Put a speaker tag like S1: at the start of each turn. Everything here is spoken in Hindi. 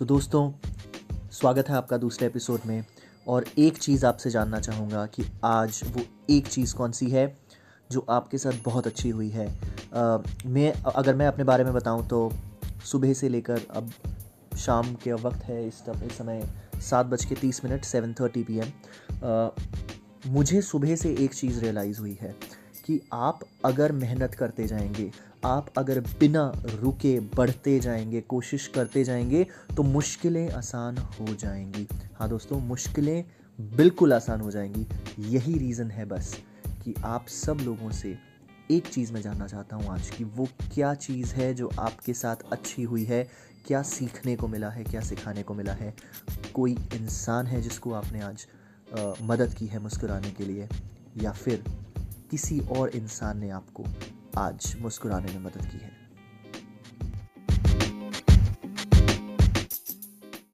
S1: तो दोस्तों स्वागत है आपका दूसरे एपिसोड में। और एक चीज़ आपसे जानना चाहूँगा कि आज वो एक चीज़ कौन सी है जो आपके साथ बहुत अच्छी हुई है। आ, मैं अगर मैं अपने बारे में बताऊँ तो सुबह से लेकर अब शाम के वक्त है इस इस समय सात बज के तीस minute seven thirty P M मुझे सुबह से एक चीज़ रियलाइज़ हुई है। कि आप अगर मेहनत करते जाएँगे आप अगर बिना रुके बढ़ते जाएँगे कोशिश करते जाएँगे तो मुश्किलें आसान हो जाएँगी। हाँ दोस्तों मुश्किलें बिल्कुल आसान हो जाएँगी। यही रीज़न है बस कि आप सब लोगों से एक चीज़ मैं जानना चाहता हूँ आज कि। वो क्या चीज़ है जो आपके साथ अच्छी हुई है? क्या सीखने को मिला है? क्या सिखाने को मिला है? कोई इंसान है जिसको आपने आज आ, मदद की है मुस्कुराने के लिए? या फिर किसी और इंसान ने आपको आज मुस्कुराने में मदद की है।